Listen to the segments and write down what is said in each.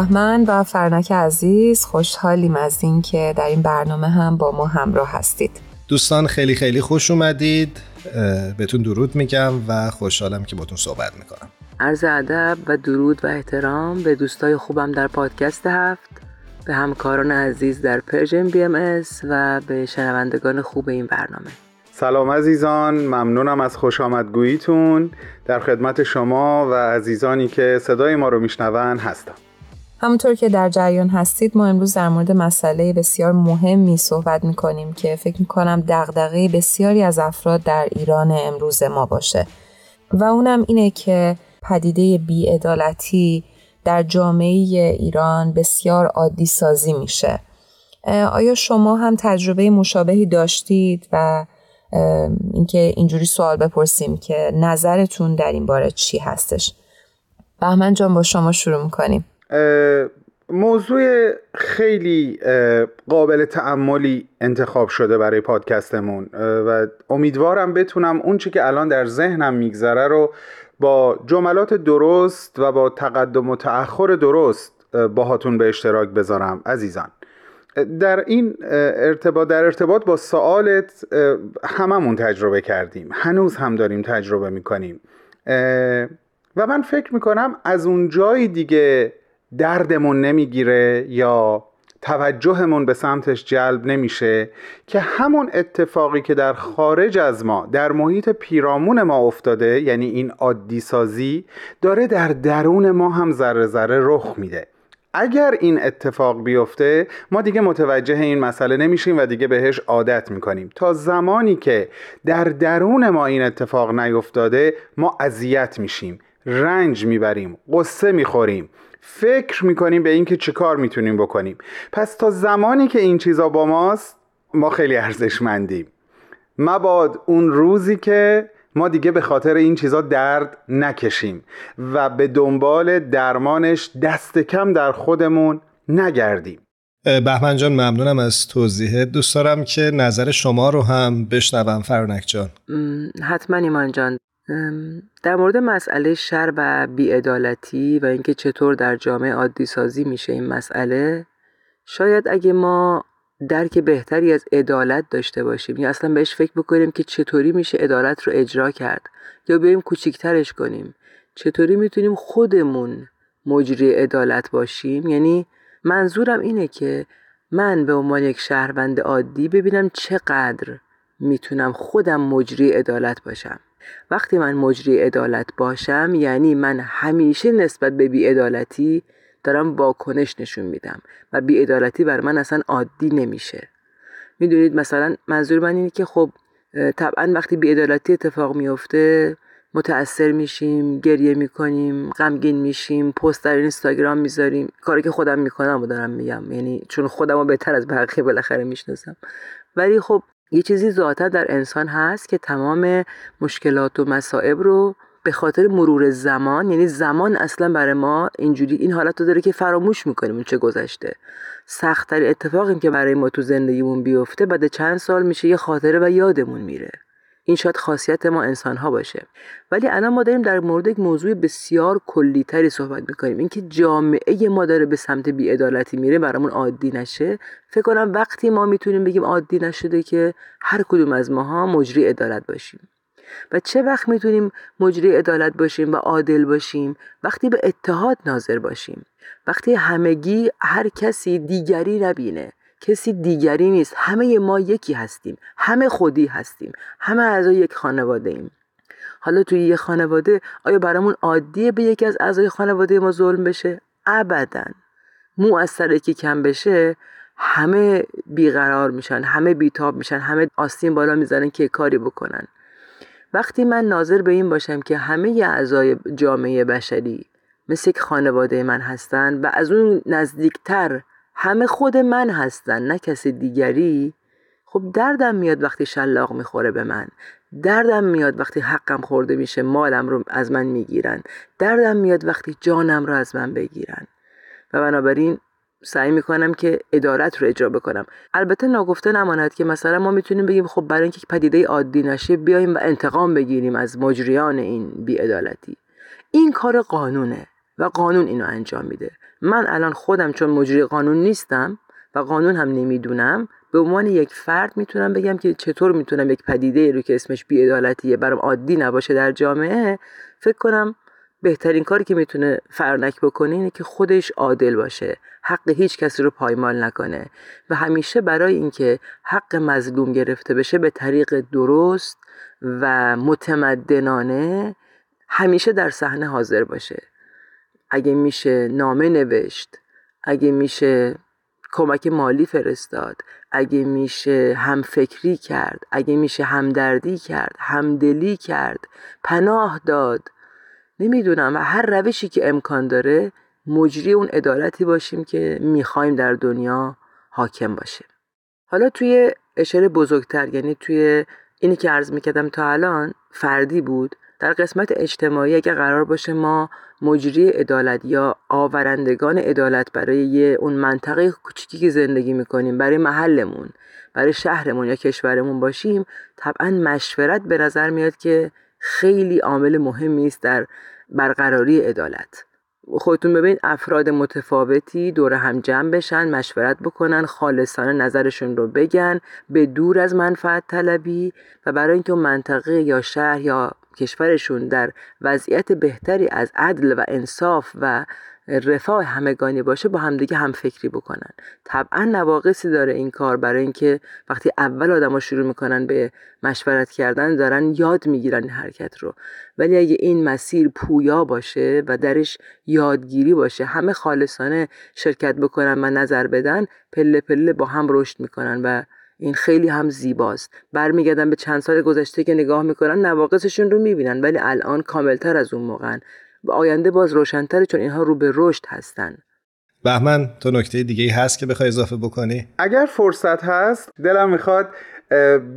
بهمن و فرنک عزیز خوشحالیم از اینکه در این برنامه هم با ما همراه هستید. دوستان خیلی خیلی خوش اومدید. بهتون درود میگم و خوشحالم که باتون صحبت می‌کنم. عرض ادب و درود و احترام به دوستای خوبم در پادکست هفت به همکاران عزیز در Persian BM و به شنوندگان خوب این برنامه. سلام عزیزان ممنونم از خوش آمدگوییتون در خدمت شما و عزیزانی که صدای ما رو میشنون هستم. همونطور که در جریان هستید ما امروز در مورد مسئله بسیار مهمی صحبت می‌کنیم که فکر می‌کنم دغدغه بسیاری از افراد در ایران امروز ما باشه. و اونم اینه که پدیده بیعدالتی در جامعه ایران بسیار عادی سازی میشه آیا شما هم تجربه مشابهی داشتید و اینکه اینجوری سوال بپرسیم که نظرتون در این باره چی هستش؟ بهمن جان با شما شروع می‌کنیم. موضوع خیلی قابل تعملی انتخاب شده برای پادکستمون و امیدوارم بتونم اون چی که الان در ذهنم میگذره رو با جملات درست و با تقدم و تأخر درست باهاتون به اشتراک بذارم عزیزان. در این ارتباط در ارتباط با سوالت هممون تجربه کردیم. هنوز هم داریم تجربه می‌کنیم. و من فکر می‌کنم از اون جایی دیگه دردمون نمی‌گیره یا توجهمون به سمتش جلب نمیشه که همون اتفاقی که در خارج از ما در محیط پیرامون ما افتاده یعنی این عادی سازی داره در درون ما هم ذره ذره رخ میده. اگر این اتفاق بیفته ما دیگه متوجه این مسئله نمیشیم و دیگه بهش عادت می‌کنیم. تا زمانی که در درون ما این اتفاق نیفتاده ما اذیت میشیم رنج می‌بریم قصه می‌خوریم. فکر می‌کنیم به اینکه چه کار می‌تونیم بکنیم. پس تا زمانی که این چیزا با ماست ما خیلی ارزشمندیم. مباد اون روزی که ما دیگه به خاطر این چیزا درد نکشیم و به دنبال درمانش دست کم در خودمون نگردیم. بهمن جان ممنونم از توضیحت دوست دارم که نظر شما رو هم بشنوم فرنک جان. حتما ایمان جان. در مورد مسئله شر و بیعدالتی و اینکه چطور در جامعه عادی سازی میشه این مسئله شاید اگه ما درک بهتری از عدالت داشته باشیم یا اصلا بهش فکر بکنیم که چطوری میشه عدالت رو اجرا کرد یا بیایم کوچیکترش کنیم چطوری می‌تونیم خودمون مجری عدالت باشیم؟ یعنی منظورم اینه که من به عنوان یک شهروند عادی ببینم چقدر می‌تونم خودم مجری عدالت باشم. وقتی من مجری عدالت باشم یعنی من همیشه نسبت به بیعدالتی دارم واکنش نشون میدم و بیعدالتی بر من اصلا عادی نمیشه. می‌دونید مثلا منظور من اینه که خب طبعا وقتی بیعدالتی اتفاق میفته متأثر میشیم گریه می‌کنیم غمگین میشیم پست در اینستاگرام می‌ذاریم. کاری که خودم می‌کنم و دارم میگم یعنی چون خودم رو بهتر از بقیه بالاخره می‌شناسم. ولی خب یه چیزی ذاتا در انسان هست که تمام مشکلات و مصائب رو به خاطر مرور زمان یعنی زمان اصلا برای ما اینجوری این حالت رو داره که فراموش می‌کنیم اون چه گذشته. سختترین اتفاقی که برای ما تو زندگیمون بیفته بعد چند سال میشه یه خاطره و یادمون میره. این شاید خاصیت ما انسان ها باشه. ولی الان ما داریم در مورد یک موضوع بسیار کلیتری صحبت می‌کنیم. اینکه جامعه ما داره به سمت بیعدالتی میره برامون عادی نشه. فکر کنم وقتی ما می‌تونیم بگیم عادی نشده که هر کدوم از ماها مجری عدالت باشیم. و چه وقت می‌تونیم مجری عدالت باشیم و عادل باشیم؟ وقتی به اتحاد ناظر باشیم. وقتی همگی هر کسی دیگری نبینه. کسی دیگری نیست. همه ما یکی هستیم. همه خودی هستیم. همه اعضای یک خانواده ایم. حالا توی یه خانواده آیا برامون عادیه به یکی از اعضای خانواده ما ظلم بشه؟ ابدا. مو از سر یکی کم بشه همه بیقرار میشن همه بیتاب میشن همه آستین بالا می‌زنن که کاری بکنن. وقتی من ناظر به این باشم که همه اعضای جامعه بشری مثل یک خانواده من هستن و از اون نزدیکتر همه خود من هستن نه کسی دیگری. خب دردم میاد وقتی شلاق می‌خوره به من. دردم میاد وقتی حقم خورده میشه مالم رو از من می‌گیرن. دردم میاد وقتی جانم رو از من بگیرن. و بنابراین سعی می‌کنم که ادارت رو اجرا بکنم. البته ناگفته نماند که مثلا ما می‌تونیم بگیم خب برای اینکه پدیده عادی نشه بیایم و انتقام بگیریم از مجریان این بیعدالتی. این کار قانونه و قانون اینو انجام میده. من الان خودم چون مجری قانون نیستم و قانون هم نمی‌دونم به عنوان یک فرد می‌تونم بگم که چطور می‌تونم یک پدیده رو که اسمش بیعدالتیه برام عادی نباشه در جامعه فکر کنم بهترین کاری که می‌تونه فرنک بکنه اینه که خودش عادل باشه حق هیچ کسی رو پایمال نکنه و همیشه برای اینکه حق مظلوم گرفته بشه به طریق درست و متمدنانه همیشه در صحنه حاضر باشه. اگه میشه نامه نوشت اگه میشه کمک مالی فرستاد اگه میشه همفکری کرد اگه میشه همدردی کرد همدلی کرد پناه داد. نمی‌دونم هر روشی که امکان داره مجری اون عدالتی باشیم که می‌خوایم در دنیا حاکم باشه حالا توی اشاره بزرگتر یعنی توی اینی که عرض می‌کردم تا الان فردی بود. در قسمت اجتماعی اگه قرار باشه ما مجری عدالت یا آورندگان عدالت برای یه اون منطقه کوچیکی که زندگی می‌کنیم برای محلمون برای شهرمون یا کشورمون باشیم طبعا مشورت به نظر میاد که خیلی عامل مهمی است در برقراری عدالت. خودتون ببین افراد متفاوتی دور هم جمع بشن مشورت بکنن خالصانه نظرشون رو بگن به دور از منفعت طلبی و برای اینکه منطقه یا شهر یا کشورشون در وضعیت بهتری از عدل و انصاف و رفاه همگانی باشه با همدیگه هم فکری بکنن. طبعا نواقصی داره این کار برای اینکه وقتی اول آدما شروع می‌کنن به مشورت کردن دارن یاد می‌گیرن این حرکت رو. ولی اگه این مسیر پویا باشه و درش یادگیری باشه همه خالصانه شرکت بکنن و نظر بدن پله پله با هم رشد می‌کنن و این خیلی هم زیباست. برمیگردن به چند سال گذشته که نگاه می‌کنن نواقصشون رو می‌بینن ولی الان کاملتر از اون موقع و آینده باز روشنتره چون اینها رو به رشد هستن. بهمن تو نکته دیگه هست که بخوای اضافه بکنی؟ اگر فرصت هست دلم می‌خواد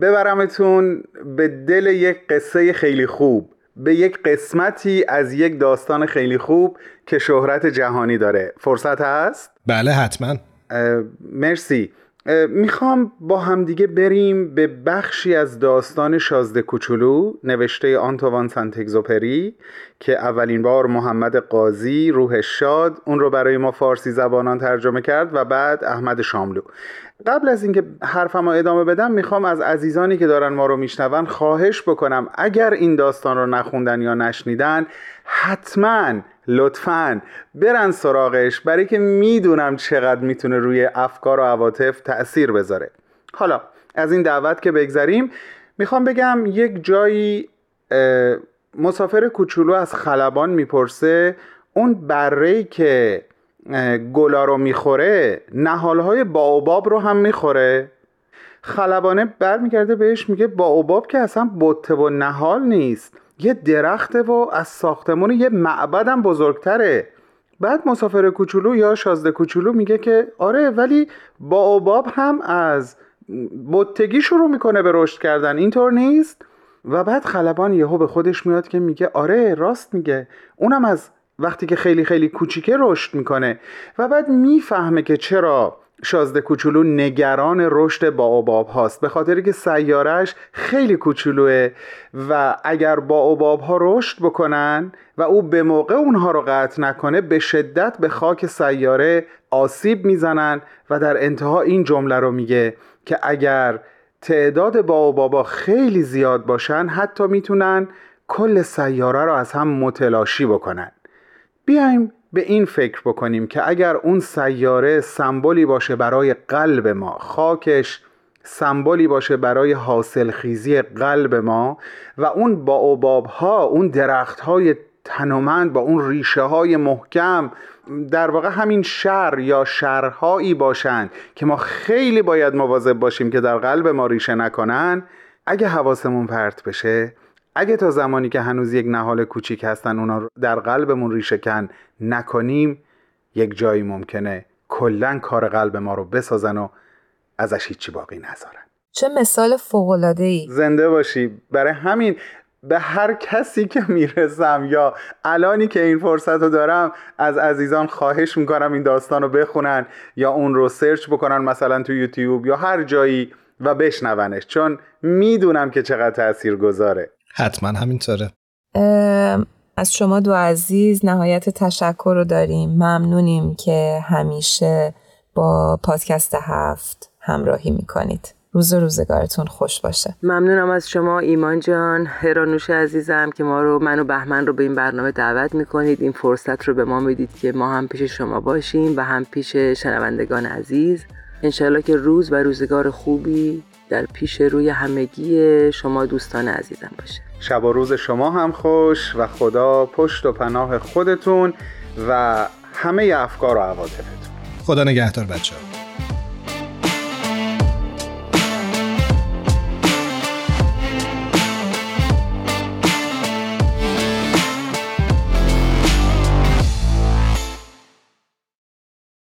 ببرمتون به دل یک قصه خیلی خوب. به یک قسمتی از یک داستان خیلی خوب که شهرت جهانی داره. فرصت هست؟ بله حتما. مرسی. می‌خوام با همدیگه بریم به بخشی از داستان شازده کوچولو نوشته آنتوان سنتگزوپری که اولین بار محمد قاضی روح شاد اون رو برای ما فارسی زبانان ترجمه کرد و بعد احمد شاملو. قبل از اینکه حرفم رو ادامه بدم می‌خوام از عزیزانی که دارن ما رو میشنون خواهش بکنم اگر این داستان رو نخوندن یا نشنیدن حتما لطفا. برن سراغش برای که می‌دونم چقدر می‌تونه روی افکار و عواطف تأثیر بذاره. حالا از این دعوت که بگذریم می‌خوام بگم یک جایی مسافر کوچولو از خلبان می‌پرسه اون بره که گلا رو می‌خوره نهالهای باوباب رو هم می‌خوره. خلبانه برمیگرده بهش میگه باوباب که اصلا بطه و نهال نیست. یه درخته و از ساختمون یه معبدم بزرگتره. بعد مسافر کوچولو یا شازده کوچولو میگه که آره ولی باوباب هم از بطگی شروع می‌کنه به رشد کردن. اینطور نیست؟ و بعد خلبان یهو به خودش میاد که میگه آره راست میگه. اونم از وقتی که خیلی خیلی کوچیکه رشد می‌کنه. و بعد می‌فهمه که چرا شازده کوچولو نگران رشد با هاست. به خاطر که سیارش خیلی کوچولوه و اگر با ها رشد بکنن و او به موقع اونها رو قطع نکنه به شدت به خاک سیاره آسیب می‌زنن و در انتها این جمله رو میگه که اگر تعداد با خیلی زیاد باشن حتی می‌تونن کل سیاره رو از هم متلاشی بکنن. بیایم به این فکر بکنیم که اگر اون سیاره سمبولی باشه برای قلب ما خاکش سمبولی باشه برای حاصل خیزی قلب ما و اون با ها اون درخت های تنومند با اون ریشه های محکم در واقع همین شر یا شرهایی باشند که ما خیلی باید مواظب باشیم که در قلب ما ریشه نکنن اگه حواسمون پرت بشه اگه تا زمانی که هنوز یک نهال کوچیک هستن اونا در قلبمون ریشه کن نکنیم یک جایی ممکنه کلا کار قلب ما رو بسازن و ازش هیچی باقی نذارن. چه مثال فوقلاده ای زنده باشی. برای همین به هر کسی که می‌رسم یا الانی که این فرصت رو دارم از عزیزان خواهش می‌کنم این داستان رو بخونن یا اون رو سرچ بکنن مثلا تو یوتیوب یا هر جایی و بشنونش چون می‌دونم که چقدر تأثیر گذاره حتما همینطوره. از شما دو عزیز نهایت تشکر رو داریم. ممنونیم که همیشه با پادکست هفت همراهی می‌کنید. روز روزگارتون خوش باشه. ممنونم از شما ایمان جان. هرانوش عزیزم که ما رو من و بهمن رو به این برنامه دعوت می‌کنید. این فرصت رو به ما می‌دید که ما هم پیش شما باشیم و هم پیش شنوندگان عزیز. انشالله که روز و روزگار خوبی در پیش روی همگی شما دوستان عزیزم باشه شب و روز شما هم خوش و خدا پشت و پناه خودتون و همه افکار و عواطفتون خدا نگهدار بچه ها.